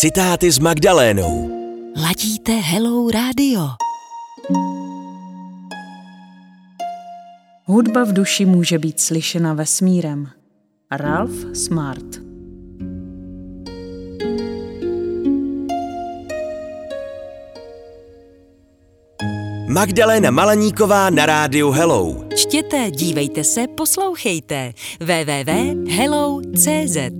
Citáty s Magdalénou. Ladíte Hello Radio. Hudba v duši může být slyšena vesmírem. Ralph Smart Magdaléna Malaníková na rádiu Hello. Čtěte, dívejte se, poslouchejte. www.hello.cz